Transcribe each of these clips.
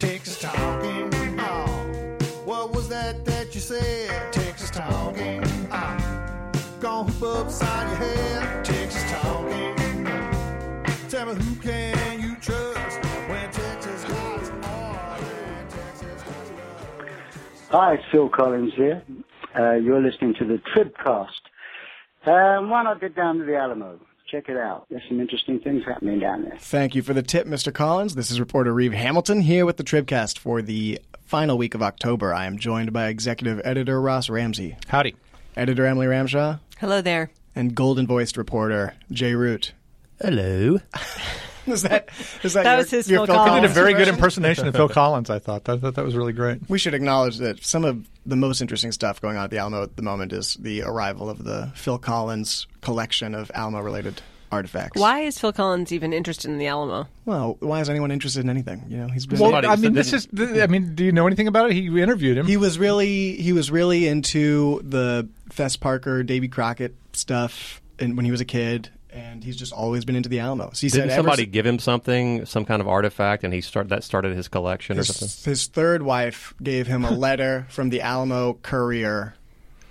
Texas talking. Oh, what was that that you said? Texas talking. Oh, gonna hoop upside your head. Texas talking. Tell me who can you trust when Texas guys are Texas Hi, it's Phil Collins here. Uh, you're listening to the Tribcast. Um, why not get down to the Alamo? Check it out. There's some interesting things happening down there. Thank you for the tip, Mr. Collins. This is reporter Reeve Hamilton here with the Tribcast for the final week of October. I am joined by executive editor Ross Ramsey, Howdy. editor Emily Ramshaw, Hello there. and golden voiced reporter Jay Root. Hello. Is that is that, That your, was his your Phil I Collins. did a very good impersonation of Phil Collins, I thought. I thought that was really great. We should acknowledge that some of the most interesting stuff going on at the Alamo at the moment is the arrival of the Phil Collins collection of Alamo related artifacts. Why is Phil Collins even interested in the Alamo? Well, why is anyone interested in anything? You know, he's been Well, I mean, this is. I mean, do you know anything about it? He interviewed him. He was really he was really into the Fess Parker, Davy Crockett stuff, and when he was a kid, and he's just always been into the Alamo. So he Didn't said somebody ever, give him something, some kind of artifact, and he start that started his collection or his, something? his third wife gave him a letter from the Alamo Courier,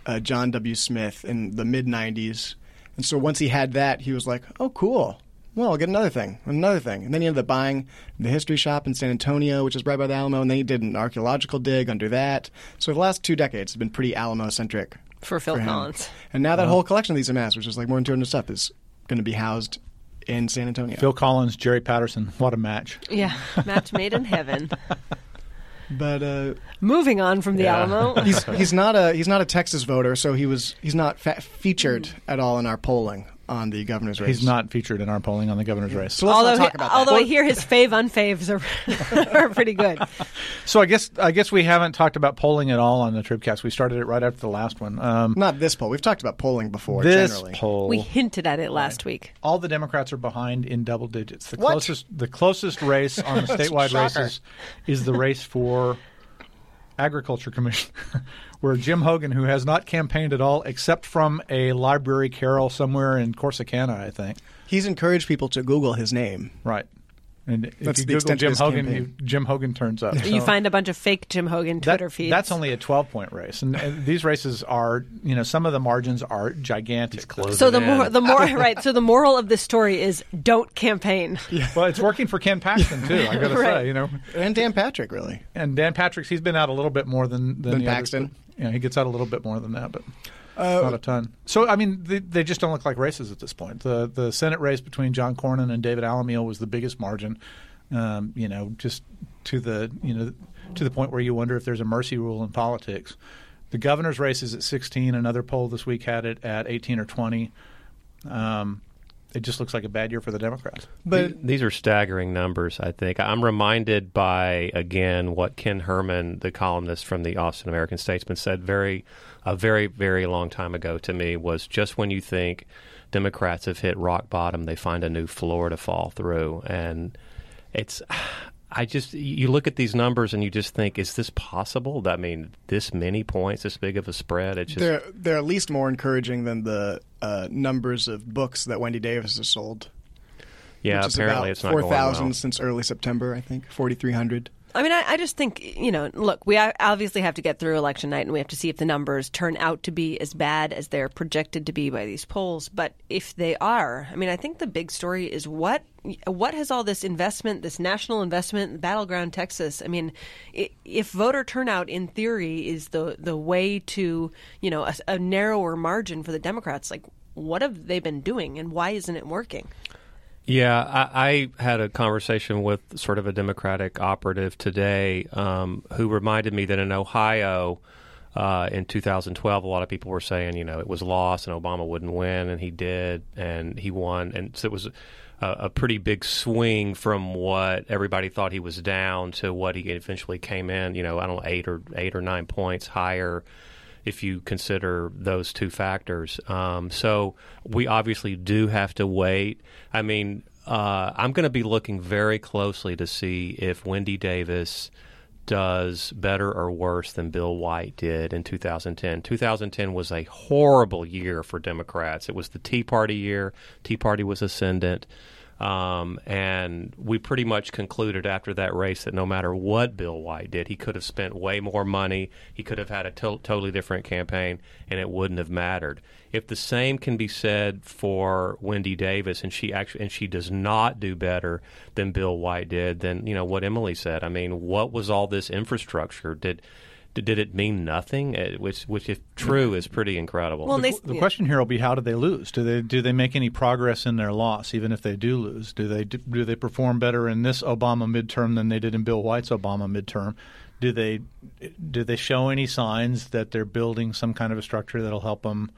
uh, John W. Smith, in the mid '90s, and so once he had that, he was like, "Oh, cool." Well, I'll get another thing, another thing. And then he ended up buying the history shop in San Antonio, which is right by the Alamo, and then he did an archaeological dig under that. So the last two decades have been pretty Alamo centric For Phil for him. Collins. And now that whole collection of these amassed, which is like more than 200 stuff, is going to be housed in San Antonio. Phil Collins, Jerry Patterson. What a match. Yeah, match made in heaven. But uh, Moving on from the Yeah. Alamo. he's he's not a he's not a Texas voter, so he was he's not fa- featured at all in our polling on the governor's race. He's not featured in our polling on the governor's race. So let's although not talk he- about although. I hear his fave unfaves are, are pretty good. So I guess I guess we haven't talked about polling at all on the Tribcast. We started it right after the last one. Um, not this poll. We've talked about polling before. this generally. poll. We hinted at it last week. all the Democrats are behind in double digits. The What? closest the closest race on the statewide races is the race for agriculture commission, where Jim Hogan, who has not campaigned at all except from a library carrel somewhere in Corsicana, I think. He's encouraged people to Google his name. Right. And if That's you the Google Jim Hogan, you, Jim Hogan turns up. You find a bunch of fake Jim Hogan that- Twitter feeds. That's only a 12 point race. And, and these races are, you know, some of the margins are gigantic. so the in. more the more right. So the moral of this story is don't campaign. Yeah. Well, it's working for Ken Paxton, too, I got to Right. say, you know. And Dan Patrick, really. And Dan Patrick's, he's been out a little bit more than, than, Than the others, Paxton? but, yeah, he gets out a little bit more than that, but Uh, not a ton. So, I mean, they, they just don't look like races at this point. The the Senate race between John Cornyn and David Alameel was the biggest margin. Um, you know, just to the you know to the point where you wonder if there's a mercy rule in politics. The governor's race is at 16. Another poll this week had it at 18 or 20. Um, it just looks like a bad year for the Democrats. But These are staggering numbers, I think. I'm reminded by, again, what Ken Herman, the columnist from the Austin American Statesman, said very, a very, very long time ago to me was just when you think Democrats have hit rock bottom, they find a new floor to fall through. And it's, I just, you look at these numbers and you just think, is this possible? I mean, this many points, this big of a spread? It's just, they're they're at least more encouraging than the uh, numbers of books that Wendy Davis has sold. yeah, apparently about it's not four going well. since early September. I think forty three hundred. I mean, I, I just think, you know, look, we obviously have to get through election night and we have to see if the numbers turn out to be as bad as they're projected to be by these polls. But if they are, I mean, I think the big story is what what has all this investment, this national investment, in battleground Texas? I mean, if voter turnout in theory is the the way to, you know, a, a narrower margin for the Democrats, like what have they been doing and why isn't it working? Yeah, I, I had a conversation with sort of a Democratic operative today um, who reminded me that in Ohio uh, in 2012, a lot of people were saying, you know, it was lost and Obama wouldn't win, and he did, and he won. And so it was a, a pretty big swing from what everybody thought he was down to what he eventually came in, you know, I don't know, eight or eight or nine points higher if you consider those two factors. Um, so we obviously do have to wait. I mean, uh, I'm going to be looking very closely to see if Wendy Davis does better or worse than Bill White did in 2010. 2010 was a horrible year for Democrats. It was the Tea Party year. Tea Party was ascendant. Um, and we pretty much concluded after that race that no matter what Bill White did, he could have spent way more money. He could have had a to- totally different campaign, and it wouldn't have mattered. If the same can be said for Wendy Davis, and she actually and she does not do better than Bill White did, then you know what Emily said. I mean, what was all this infrastructure? Did did, did it mean nothing? Uh, Which, which, if true, is pretty incredible. Well, they, The yeah. question here will be: How do they lose? Do they do they make any progress in their loss, even if they do lose? Do they do they perform better in this Obama midterm than they did in Bill White's Obama midterm? Do they do they show any signs that they're building some kind of a structure that'll help them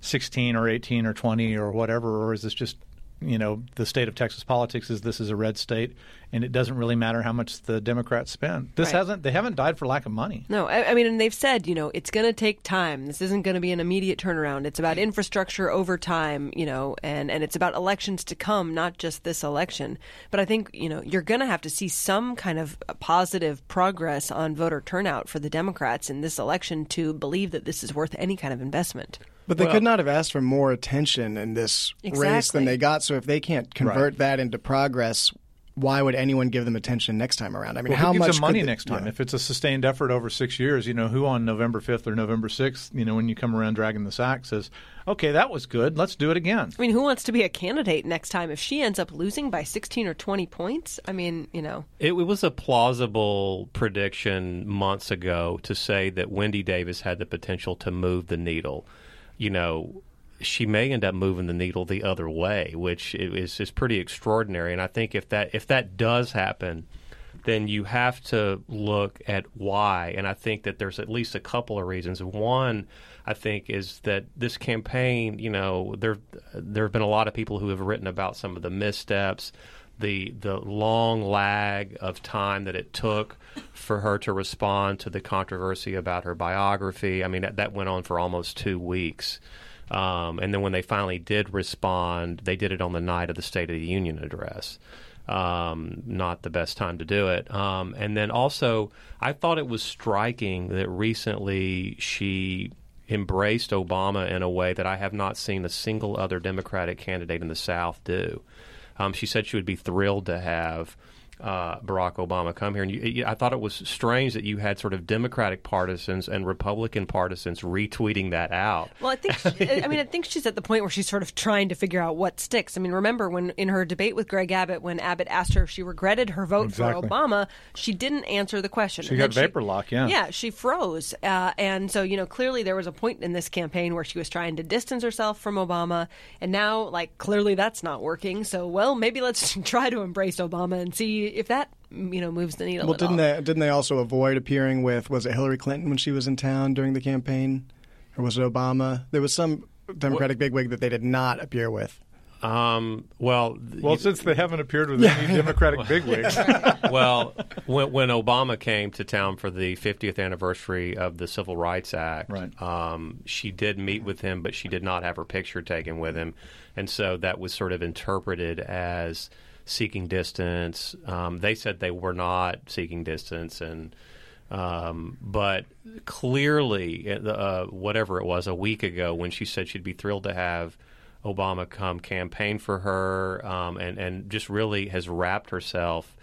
16 or 18 or 20 or whatever, or is this just you know the state of Texas politics is this is a red state and it doesn't really matter how much the Democrats spend. This Right. hasn't they haven't died for lack of money. No, I, I mean, and they've said, you know, it's going to take time. This isn't going to be an immediate turnaround. It's about infrastructure over time, you know, and, and it's about elections to come, not just this election. But I think, you know, you're going to have to see some kind of positive progress on voter turnout for the Democrats in this election to believe that this is worth any kind of investment. But they Well- could not have asked for more attention in this race than they got. So if they can't convert that into progress, why would anyone give them attention next time around? I mean, Well, how who much money they- next time? yeah. If it's a sustained effort over six years, you know, who on November 5th or November 6th, you know, when you come around dragging the sack says, okay, that was good, let's do it again. I mean, who wants to be a candidate next time if she ends up losing by 16 or 20 points? I mean, you know. It, it was a plausible prediction months ago to say that Wendy Davis had the potential to move the needle. You know, she may end up moving the needle the other way, which is is pretty extraordinary. And I think if that if that does happen, then you have to look at why. And I think that there's at least a couple of reasons. One, I think, is that this campaign, you know, there there have been a lot of people who have written about some of the missteps, the the long lag of time that it took for her to respond to the controversy about her biography. I mean, that, that went on for almost two weeks. Um, and then when they finally did respond, they did it on the night of the State of the Union address um, not the best time to do it. Um, and then also, I thought it was striking that recently she embraced Obama in a way that I have not seen a single other Democratic candidate in the South do. Um, she said she would be thrilled to have uh, Barack Obama come here, and you, you- I thought it was strange that you had sort of Democratic partisans and Republican partisans retweeting that out. Well, I think she, I mean I think she's at the point where she's sort of trying to figure out what sticks. I mean, remember when in her debate with Greg Abbott, when Abbott asked her if she regretted her vote Exactly. for Obama, she didn't answer the question. She And got then vapor lock, yeah. yeah, she froze, uh, and so you know clearly there was a point in this campaign where she was trying to distance herself from Obama, and now like clearly that's not working. So well, maybe let's try to embrace Obama and see if that you know moves the needle. Well, at didn't all. they didn't they also avoid appearing with was it Hillary Clinton when she was in town during the campaign, or was it Obama? There was some Democratic bigwig that they did not appear with. Um, well, th- Well, since they haven't appeared with any Democratic bigwigs, well, when, when Obama came to town for the 50th anniversary of the Civil Rights Act, Right. um, she did meet with him, but she did not have her picture taken with him, and so that was sort of interpreted as seeking distance. Um, they said they were not seeking distance, and um, but clearly, uh, whatever it was a week ago, when she said she'd be thrilled to have Obama come campaign for her, um, and and just really has wrapped herself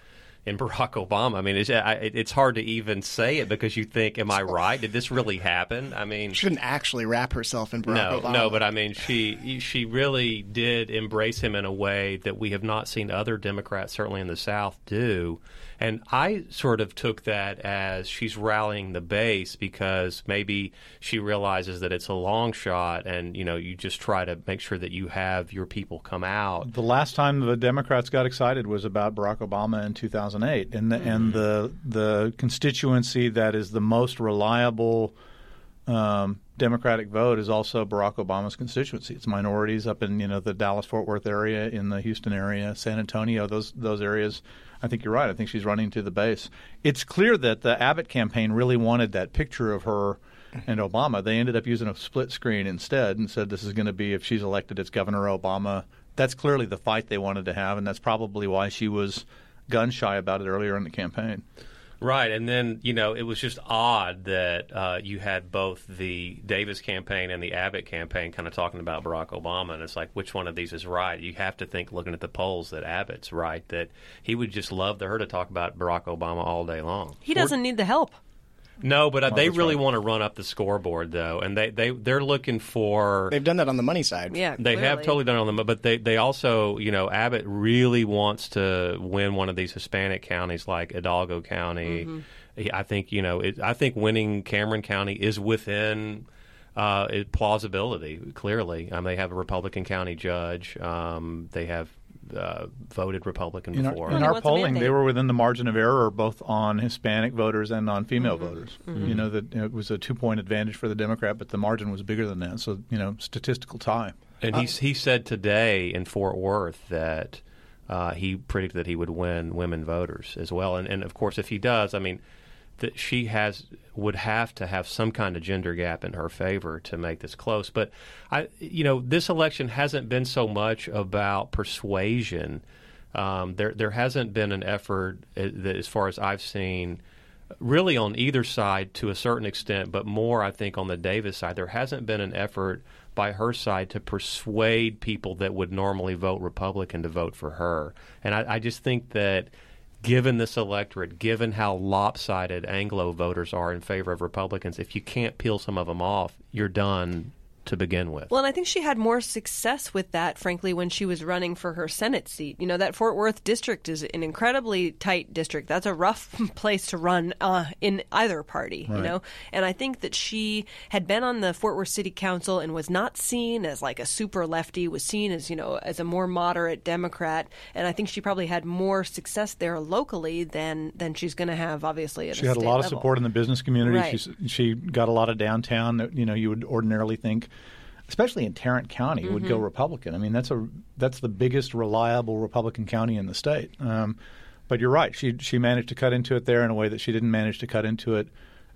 in Barack Obama. I mean, it's I, it's hard to even say it because you think, "Am I right? Did this really happen?" I mean, She didn't actually wrap herself in Barack no, Obama. no, but I mean, she she really did embrace him in a way that we have not seen other Democrats, certainly in the South, do. And I sort of took that as she's rallying the base because maybe she realizes that it's a long shot, and you know, you just try to make sure that you have your people come out. the last time the Democrats got excited was about Barack Obama in 2008, and the, and the the constituency that is the most reliable um, Democratic vote is also Barack Obama's constituency. It's minorities up in you know the Dallas Fort Worth area, in the Houston area, San Antonio, those those areas. I think you're right. I think she's running to the base. It's clear that the Abbott campaign really wanted that picture of her and Obama. They ended up using a split screen instead and said this is going to be if she's elected, it's Governor Obama. That's clearly the fight they wanted to have, and that's probably why she was gun shy about it earlier in the campaign. Right, and then you know it was just odd that uh, you had both the Davis campaign and the Abbott campaign kind of talking about Barack Obama, and it's like which one of these is right? You have to think, looking at the polls, that Abbott's right. That he would just love to her to talk about Barack Obama all day long. He doesn't need the help. No, but uh, they really right. want to run up the scoreboard though, and they they they're looking for They've done that on the money side. Yeah, They have totally done it on them, but they, they also, you know, Abbott really wants to win one of these Hispanic counties like Hidalgo County. Mm-hmm. I think, you know, it, I think winning Cameron County is within uh, it, plausibility, clearly. Um, they have a Republican county judge. Um, they have uh, voted Republican In our, before. in our wants a polling, they were within the margin of error, both on Hispanic voters and on female Mm-hmm. voters. You know that it was a two-point advantage for the Democrat, but the margin was bigger than that. So you know, statistical tie. And Uh, he he said today in Fort Worth that uh, he predicted that he would win women voters as well. And and of course, if he does, I mean, that she has would have to have some kind of gender gap in her favor to make this close. But I, you know, this election hasn't been so much about persuasion. Um, there there hasn't been an effort, uh, as far as I've seen really on either side to a certain extent, but more, I think, on the Davis side. There hasn't been an effort by her side to persuade people that would normally vote Republican to vote for her. And I, I just think that given this electorate, given how lopsided Anglo voters are in favor of Republicans, if you can't peel some of them off, you're done to begin with. Well, and I think she had more success with that, frankly, when she was running for her Senate seat. You know, that Fort Worth district is an incredibly tight district. That's a rough place to run uh, in either party, you know? And I think that she had been on the Fort Worth City Council and was not seen as like a super lefty, was seen as, you know, as a more moderate Democrat. And I think she probably had more success there locally than, than she's going to have, obviously, at She a had a state lot of support in the business community. Right. She's, she got a lot of downtown that you know you would ordinarily think, especially in Tarrant County, would Mm-hmm. go Republican. I mean, that's a that's the biggest reliable Republican county in the state. Um, but you're right. She she managed to cut into it there in a way that she didn't manage to cut into it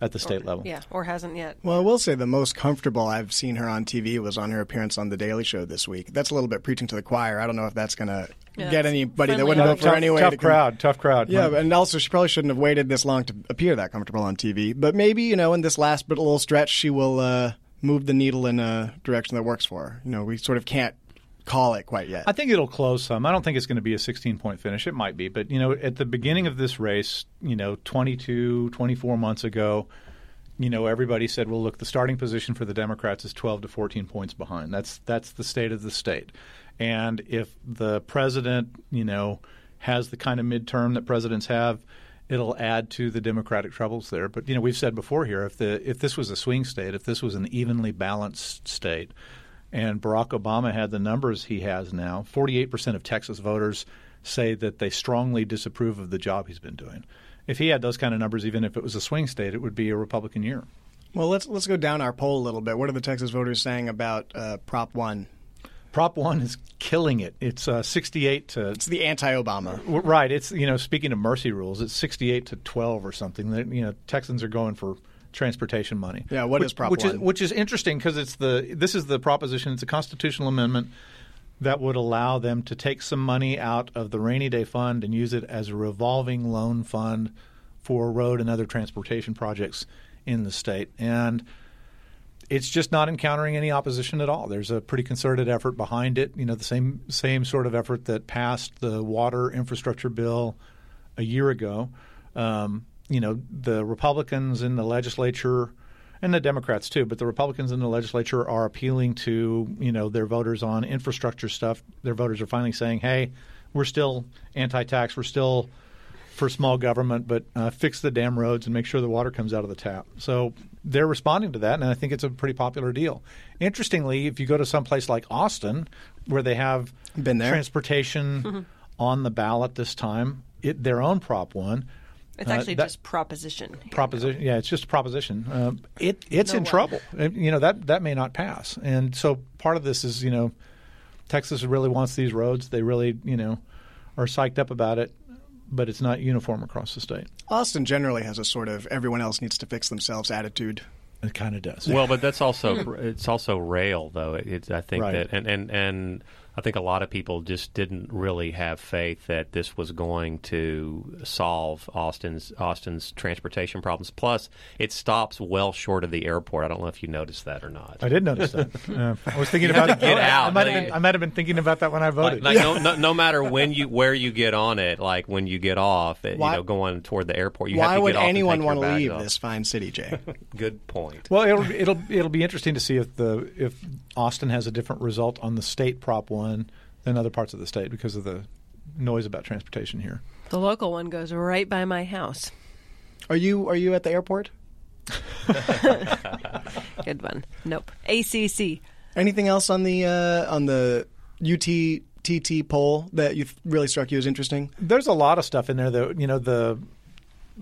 at the state level. Yeah, or hasn't yet. Well, I will say the most comfortable I've seen her on TV was on her appearance on The Daily Show this week. That's a little bit preaching to the choir. I don't know if that's going to Yeah, get anybody that wouldn't vote audience. for her tough, anyway. tough to come- crowd. Tough crowd. Yeah, Right. and also she probably shouldn't have waited this long to appear that comfortable on TV. But maybe you know, in this last bit little stretch, she will uh, move the needle in a direction that works for her. You know, we sort of can't call it quite yet. I think it'll close some. I don't think it's going to be a 16 point finish. It might be. But, you know, at the beginning of this race, you know, 22, 24 months ago, you know, everybody said, well, look, the starting position for the Democrats is 12 to 14 points behind. That's that's the state of the state. And if the president, you know, has the kind of midterm that presidents have, it'll add to the Democratic troubles there. But you know, we've said before here, if the if this was a swing state, if this was an evenly balanced state, and Barack Obama had the numbers he has now, 48% of Texas voters say that they strongly disapprove of the job he's been doing. If he had those kind of numbers, even if it was a swing state, it would be a Republican year. well, let's let's go down our poll a little bit. What are the Texas voters saying about uh, Prop One? Prop one is killing it. It's uh, 68 to It's the anti-Obama. Right. It's you know speaking of mercy rules, it's sixty eight to twelve or something. That you know Texans are going for transportation money. Yeah, what which, is Prop which is one? which is interesting because it's the this is the proposition. It's a constitutional amendment that would allow them to take some money out of the rainy day fund and use it as a revolving loan fund for road and other transportation projects in the state and it's just not encountering any opposition at all. There's a pretty concerted effort behind it. You know, the same same sort of effort that passed the water infrastructure bill a year ago. Um, you know, the Republicans in the legislature and the Democrats too, but the Republicans in the legislature are appealing to you know their voters on infrastructure stuff. Their voters are finally saying, "Hey, we're still anti-tax. We're still for small government, but uh, fix the damn roads and make sure the water comes out of the tap. So they're responding to that, and I think it's a pretty popular deal. Interestingly, if you go to some place like Austin, where they have Been there. transportation on the ballot this time, it, their own Prop One. It's uh, actually that- just proposition. proposition. Yeah, it's just a proposition. Um, it it's No in way. trouble. Uh, You know that that may not pass, and so part of this is you know, Texas really wants these roads. They really you know are psyched up about it, but it's not uniform across the state. Austin generally has a sort of everyone else needs to fix themselves attitude. It kind of does. Well, but that's also hmm. it's also rail though. It, it's I think Right. that and and and I think a lot of people just didn't really have faith that this was going to solve Austin's Austin's transportation problems. Plus, it stops well short of the airport. I don't know if you noticed that or not. I did notice that. Uh, I was thinking You have about to get I- I out. might, have been, I might have been thinking about that when I voted. Like, like no, no, no matter when you where you get on it, like when you get off, it, Why- you know, going toward the airport, you have Why to would get off anyone want to leave off. this fine city, Jay? Good point. Well, it'll it'll it'll be interesting to see if the if Austin has a different result on the state Prop One than other parts of the state because of the noise about transportation here. The local one goes right by my house. Are you are you at the airport? Good one. Nope. ACC. Anything else on the uh, on the UTTT poll that you really struck you as interesting? There's a lot of stuff in there that you know the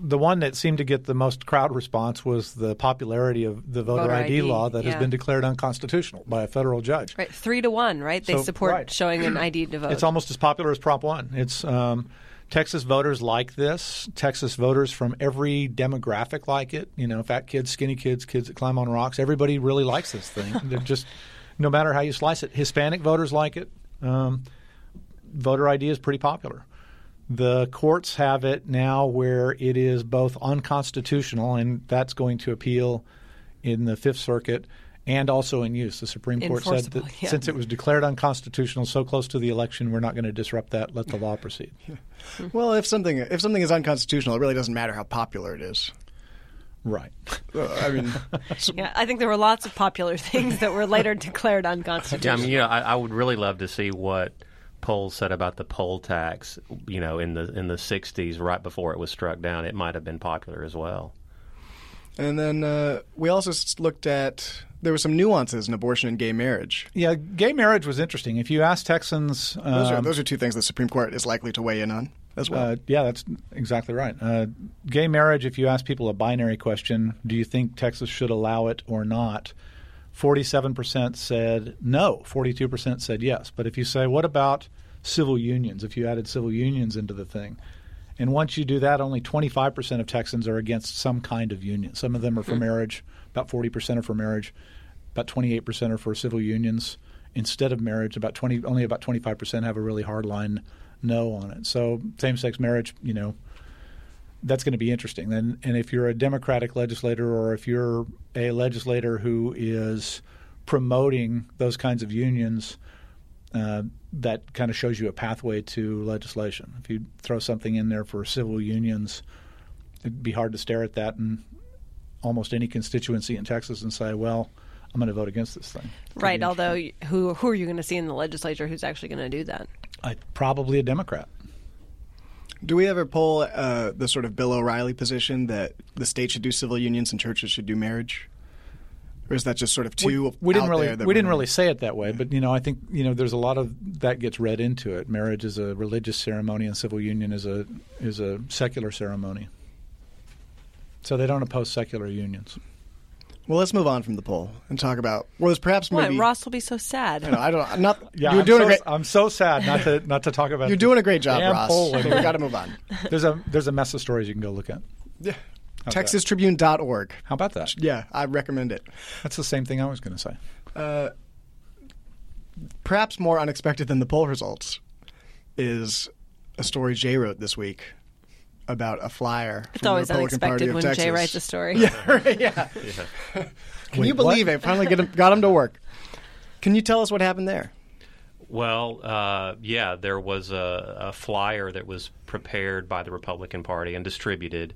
the one that seemed to get the most crowd response was the popularity of the voter, Voter ID, ID, law that yeah. has been declared unconstitutional by a federal judge. Right. Three to one, right? They So, support right. showing an ID to vote. It's almost as popular as Prop One. It's um, Texas voters like this. Texas voters from every demographic like it. You know, fat kids, skinny kids, kids that climb on rocks. Everybody really likes this thing. They're just no matter how you slice it. Hispanic voters like it. Um, voter ID is pretty popular. The courts have it now where it is both unconstitutional, and that's going to appeal in the Fifth Circuit and also in use. The Supreme Court said that yeah. since it was declared unconstitutional so close to the election, we're not going to disrupt that. Let the law proceed. Well, if something if something is unconstitutional, it really doesn't matter how popular it is. Right. Uh, I mean, yeah, I think there were lots of popular things that were later declared Yeah, I unconstitutional. mean, you know, I, I would really love to see what polls said about the poll tax. You know, in the in the '60s, right before it was struck down, it might have been popular as well. and then uh, we also s- looked at there were some nuances in abortion and gay marriage. Yeah, gay marriage was interesting. If you ask Texans, Those are um, those are two things the Supreme Court is likely to weigh in on as well. Uh, yeah, that's exactly right. Uh, gay marriage, if you ask people a binary question, do you think Texas should allow it or not? 47% said no, 42% said yes. But if you say, what about civil unions, if you added civil unions into the thing? And once you do that, only 25% of Texans are against some kind of union. Some of them are for hmm. marriage, about 40% are for marriage, about 28% are for civil unions instead of marriage. About 20, only about 25% have a really hard line no on it. So same-sex marriage, you know, that's going to be interesting. And, and if you're a Democratic legislator or if you're a legislator who is promoting those kinds of unions, uh, that kind of shows you a pathway to legislation. If you throw something in there for civil unions, it'd be hard to stare at that in almost any constituency in Texas and say, well, I'm going to vote against this thing. Right. Although, who who are you going to see in the legislature who's actually going to do that? I, probably a Democrat. Do we ever pull uh, the sort of Bill O'Reilly position that the state should do civil unions and churches should do marriage? Or is that just sort of too we, we didn't really we didn't really say it that way, but you know I think you know there's a lot of that gets read into it. Marriage is a religious ceremony, and civil union is a is a secular ceremony. So they don't oppose secular unions. Well, let's move on from the poll and talk about well, there's perhaps What? maybe Ross will be so sad. I, know, I don't. I'm not. Yeah, you're I'm doing so, a great. I'm so sad not to not to talk about. You're doing a great job, Ross. poll. we got to move on. There's a there's a mess of stories you can go look at. Yeah. How's that? TexasTribune.org. How about that? Yeah, I recommend it. That's the same thing I was going to say. Uh, perhaps more unexpected than the poll results is a story Jay wrote this week about a flyer. It's from the always Republican Party unexpected of when Texas. Jay writes a story. yeah. yeah. Can you believe what? it? Finally get him, got him to work. Can you tell us what happened there? Well, uh, yeah, there was a, a flyer that was prepared by the Republican Party and distributed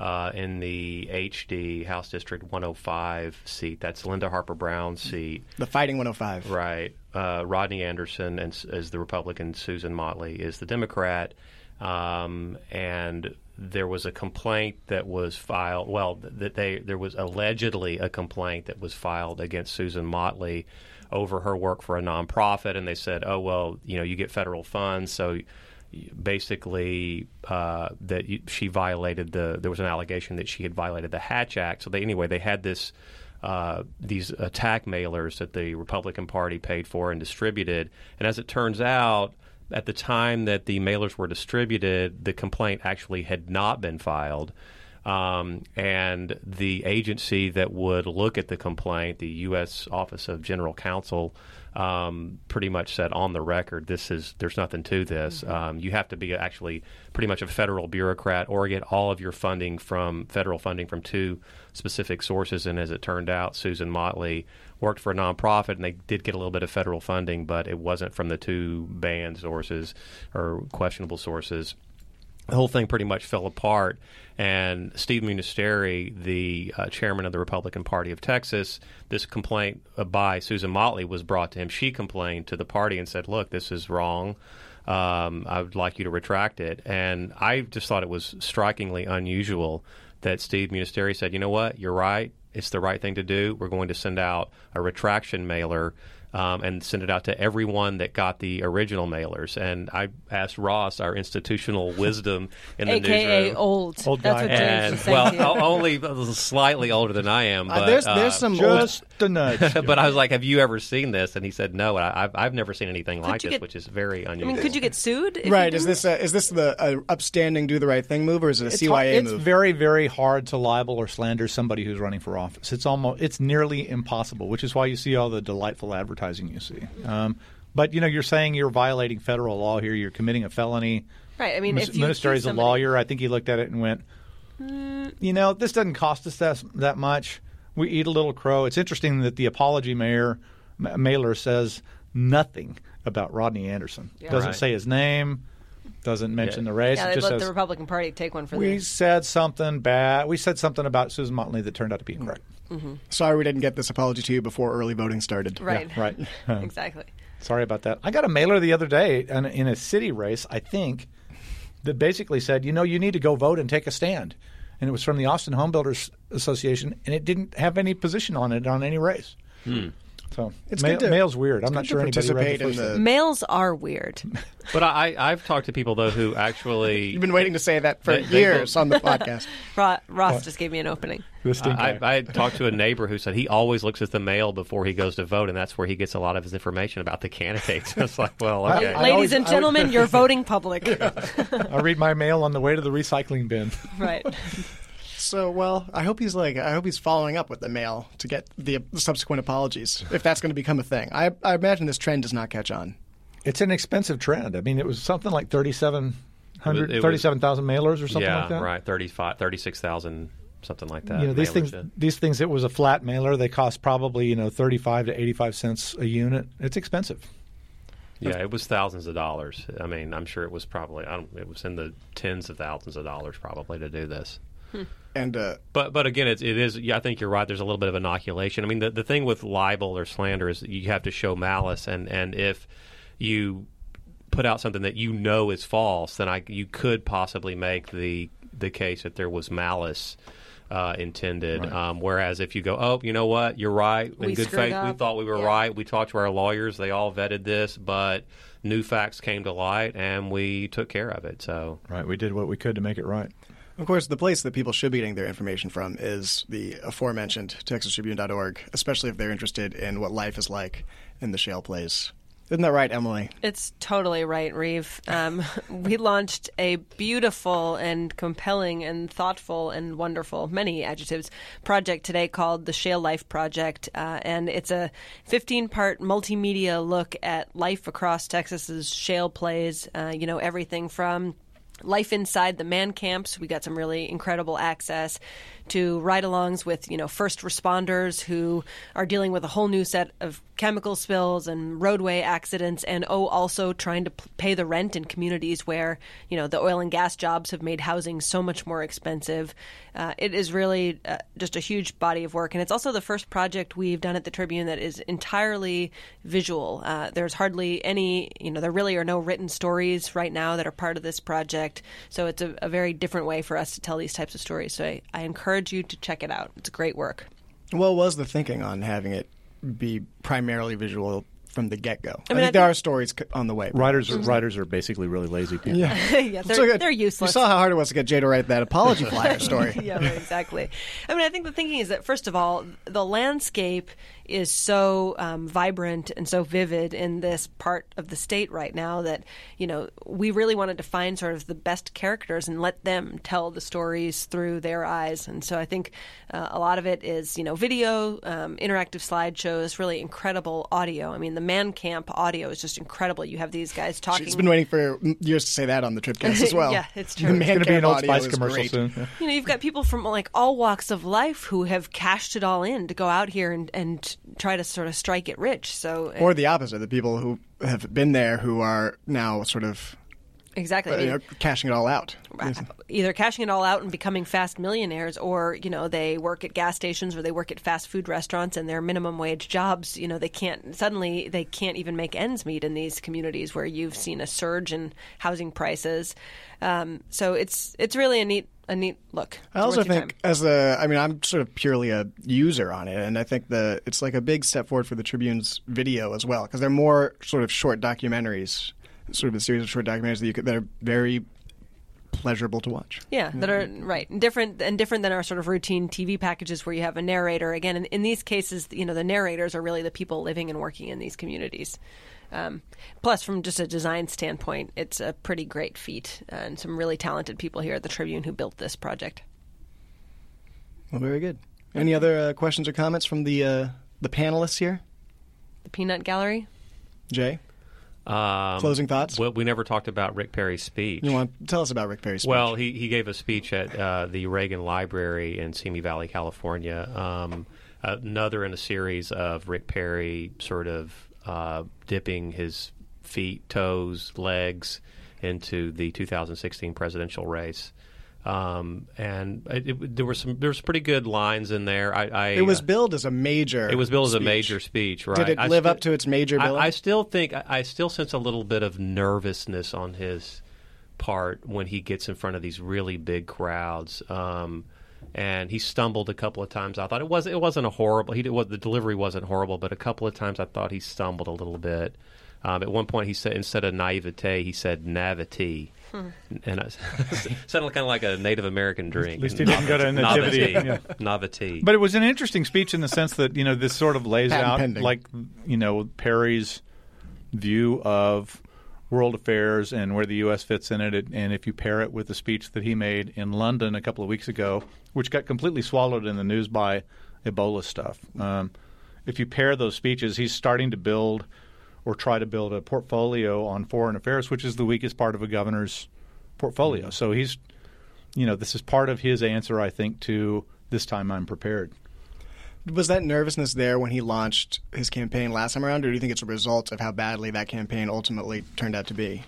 uh, in the HD House District 105 seat. That's Linda Harper Brown's seat. The Fighting 105. Right. Uh, Rodney Anderson and, s- is the Republican. Susan Motley is the Democrat. Um, and there was a complaint that was filed. Well, that they there was allegedly a complaint that was filed against Susan Motley over her work for a nonprofit, and they said, "Oh well, you know, you get federal funds, so." Basically, uh, that she violated the. There was an allegation that she had violated the Hatch Act. So they anyway they had this uh, these attack mailers that the Republican Party paid for and distributed. And as it turns out, at the time that the mailers were distributed, the complaint actually had not been filed. Um, and the agency that would look at the complaint, the U.S. Office of General Counsel, um, pretty much said on the record, this is there's nothing to this. Um, you have to be actually pretty much a federal bureaucrat or get all of your funding from federal funding from two specific sources. And as it turned out, Susan Motley worked for a nonprofit, and they did get a little bit of federal funding, but it wasn't from the two banned sources or questionable sources the whole thing pretty much fell apart. And Steve Munisteri, the uh, chairman of the Republican Party of Texas, this complaint by Susan Motley was brought to him. She complained to the party and said, "Look, this is wrong. Um, I would like you to retract it." And I just thought it was strikingly unusual that Steve Munisteri said, "You know what? You're right. It's the right thing to do. We're going to send out a retraction mailer." Um, and send it out to everyone that got the original mailers. And I asked Ross, our institutional wisdom in the AKA newsroom. old. Old That's guy. what and well, to you. o- only slightly older than I am. Uh, But, there's uh, there's some old, Just a nudge. but I was like, "Have you ever seen this?" And he said, "No, I, I've I've never seen anything like this, get- which is very unusual." I unusual." mean, could you get sued? if right. Is this a, is this the uh, upstanding do the right thing move or is it a It's, CYA hard- it's move? very, very hard to libel or slander somebody who's running for office. It's almost, it's nearly impossible, which is why you see all the delightful advertising you see. Um, but you know, you're saying you're violating federal law here. You're committing a felony. right? I mean, Mis- if you Munisteri is a somebody- lawyer. I think he looked at it and went, you know, this doesn't cost us that, that much. We eat a little crow. It's interesting that the apology mayor ma- mailer says nothing about Rodney Anderson. Doesn't Right. say his name. Doesn't mention Yeah. the race. Yeah, they just let says the Republican Party take one for the we this. said something bad. We said something about Susan Motley that turned out to be incorrect. Sorry we didn't get this apology to you before early voting started. Right. right. Um, exactly. Sorry about that. I got a mailer the other day in, in a city race, I think, that basically said, you know, you need to go vote and take a stand. And it was from the Austin Home Builders Association, and it didn't have any position on it on any race. So It's mail, good to- mail's weird. it's I'm not sure to anybody read participate the in the- one. Males are weird. But I, I- I've talked to people though who actually. You've been waiting to say that for They- they years go- on the podcast. Ro- Ross just gave me an opening. I. I, I talked to a neighbor who said he always looks at the mail before he goes to vote, and that's where he gets a lot of his information about the candidates. it's like, well, okay. I Ladies always- and I always- gentlemen, you're voting public. I read my mail on the way to the recycling bin. right. So, well, I hope he's like, I hope he's following up with the mail to get the subsequent apologies, if that's going to become a thing. I, I imagine this trend does not catch on. It's an expensive trend. I mean, it was something like 3,700, 37,000 mailers or something yeah, like that. right. 35, 36,000, something like that. you know these things did. these things it was a flat mailer they cost probably you know 35 to 85 cents a unit it's expensive Yeah, it was thousands of dollars. I mean, I'm sure it was probably I don't, it was in the tens of thousands of dollars probably to do this. Hmm. And uh, But but again, it's, it is. Yeah, I think you're right. There's a little bit of inoculation. I mean, the the thing with libel or slander is you have to show malice, and and if you put out something that you know is false, then I you could possibly make the the case that there was malice. Uh, intended. Um, whereas if you go, oh, you know what, you're right. In We good screwed faith, we thought we were Yeah. right. We talked to our lawyers. They all vetted this, but new facts came to light, and we took care of it. So right we did what we could to make it right of course, the place that people should be getting their information from is the aforementioned TexasTribune.org, especially if they're interested in what life is like in the shale plays. Isn't that right, Emily? It's totally right, Reeve. Um, we launched a beautiful and compelling and thoughtful and wonderful, many adjectives, project today called the Shale Life Project. Uh, and it's a 15 part multimedia look at life across Texas's shale plays. Uh, you know, everything from life inside the man camps. We got some really incredible access to ride-alongs with you know first responders who are dealing with a whole new set of chemical spills and roadway accidents, and oh, also trying to pay the rent in communities where you know the oil and gas jobs have made housing so much more expensive. Uh, it is really uh, just a huge body of work, and it's also the first project we've done at the Tribune that is entirely visual. Uh, there's hardly any, you know, there really are no written stories right now that are part of this project. So it's a, a very different way for us to tell these types of stories. So I, I encourage you to check it out. It's great work. What was the thinking on having it be primarily visual from the get go? I, mean, think I there think- are stories on the way. writers are mm-hmm. writers are basically really lazy people Yeah. yeah, they're, So good. they're You saw how hard it was to get Jay to write that apology flyer story. yeah, right, exactly. I mean, I think the thinking is that first of all, the landscape is so um, vibrant and so vivid in this part of the state right now that you know we really wanted to find sort of the best characters and let them tell the stories through their eyes. And so I think uh, a lot of it is you know video, um, interactive slideshows, really incredible audio. I mean, the Man Camp audio is just incredible. You have these guys talking. She's been waiting for years to say that on the Tribcast as well. Yeah, it's true. The Man It's going to be an Camp Old audio Spice commercial soon. Yeah. you know, you've got people from like all walks of life who have cashed it all in to go out here and, and try to sort of strike it rich. So Or the opposite, the people who have been there who are now sort of exactly, uh, you know, cashing it all out. either cashing it all out and becoming fast millionaires, or you know they work at gas stations or they work at fast food restaurants and their minimum wage jobs. You know they can't suddenly they can't even make ends meet in these communities where you've seen a surge in housing prices. Um, so it's it's really a neat a neat look. I also think, time. as a, I mean, I'm sort of purely a user on it, and I think the it's like a big step forward for the Tribune's video as well, because they're more sort of short documentaries, sort of a series of short documentaries that you could, that are very pleasurable to watch. Yeah, that are right and different and different than our sort of routine TV packages where you have a narrator. Again, in, in these cases, you know, the narrators are really the people living and working in these communities. Um, plus, from just a design standpoint, it's a pretty great feat, and some really talented people here at the Tribune who built this project. Well, very good. Any other uh, questions or comments from the uh, the panelists here? The Peanut Gallery. Jay, Um, Closing thoughts? Well, we never talked about Rick Perry's speech. you want to tell us about Rick Perry's speech? Well, he, he gave a speech at uh, the Reagan Library in Simi Valley, California. Um, another in a series of Rick Perry sort of uh, dipping his feet, toes, legs into the 2016 presidential race. Um, and it, it, there were some there was pretty good lines in there. I, I it was uh, billed as a major. it was billed as a speech. major speech, right? Did it I live sti- up to its major I, billing? I still think I, still sense a little bit of nervousness on his part when he gets in front of these really big crowds. Um, and he stumbled a couple of times. I thought it was it wasn't a horrible. He did, what the delivery wasn't horrible, but a couple of times I thought he stumbled a little bit. Um, at one point, he said instead of naivete, he said navity, and I, sounded kind of like a Native American drink. At least he didn't go to nativity. Navity. Yeah. Navity. But it was an interesting speech in the sense that you know this sort of lays Patent out pending. like you know Perry's view of world affairs and where the U.S. fits in it. And if you pair it with the speech that he made in London a couple of weeks ago, which got completely swallowed in the news by Ebola stuff, um, if you pair those speeches, he's starting to build or try to build a portfolio on foreign affairs, which is the weakest part of a governor's portfolio. So he's, you know, this is part of his answer, I think, to this time I'm prepared. Was that nervousness there when he launched his campaign last time around, or do you think it's a result of how badly that campaign ultimately turned out to be?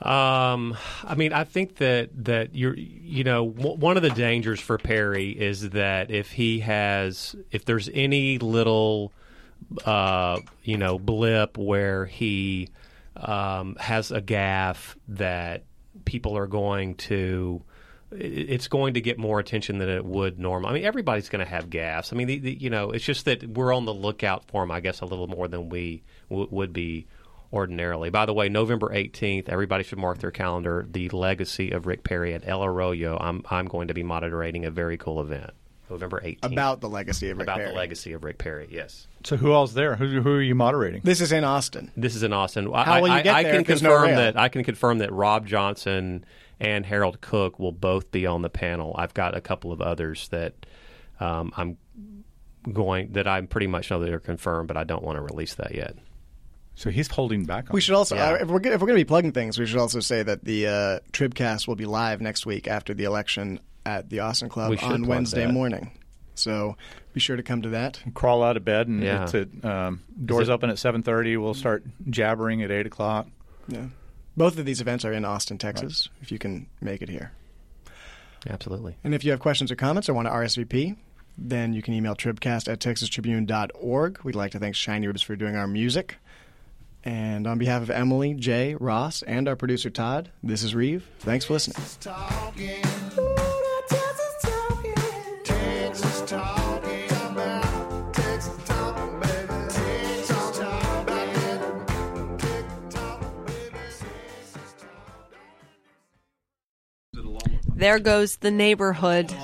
Um, I mean, I think that that you're, you know, w- one of the dangers for Perry is that if he has, if there's any little, uh, you know, blip where he um, has a gaffe that people are going to it's going to get more attention than it would normal. I mean, everybody's going to have gaffes. I mean, the, the, you know, it's just that we're on the lookout for them. I guess a little more than we w- would be ordinarily. By the way, November 18th, everybody should mark their calendar. The legacy of Rick Perry at El Arroyo. I'm I'm going to be moderating a very cool event. November 18th. About the legacy of Rick about Perry. the legacy of Rick Perry. Yes. So who else there? Who, who are you moderating? This is in Austin. This is in Austin. I, How will you I, get I there can if there's no confirm rail? that I can confirm that Rob Johnson and Harold Cook will both be on the panel. I've got a couple of others that um, I'm going that I pretty much know that are confirmed, but I don't want to release that yet. So he's holding back on We should also, Yeah. uh, if we're, go- if we're going to be plugging things, we should also say that the uh, Tribcast will be live next week after the election at the Austin Club We on Wednesday that. morning. So be sure to come to that. crawl out of bed and Yeah. it's at, um, doors it- open at 7.30 we'll start jabbering at 8 o'clock Yeah. Both of these events are in Austin, Texas, if you can make it here. Absolutely. And if you have questions or comments or want to RSVP, then you can email tribcast at texastribune.org. We'd like to thank Shiny Ribs for doing our music. And on behalf of Emily, Jay, Ross, and our producer Todd, this is Reeve. Thanks for listening. There goes the neighborhood.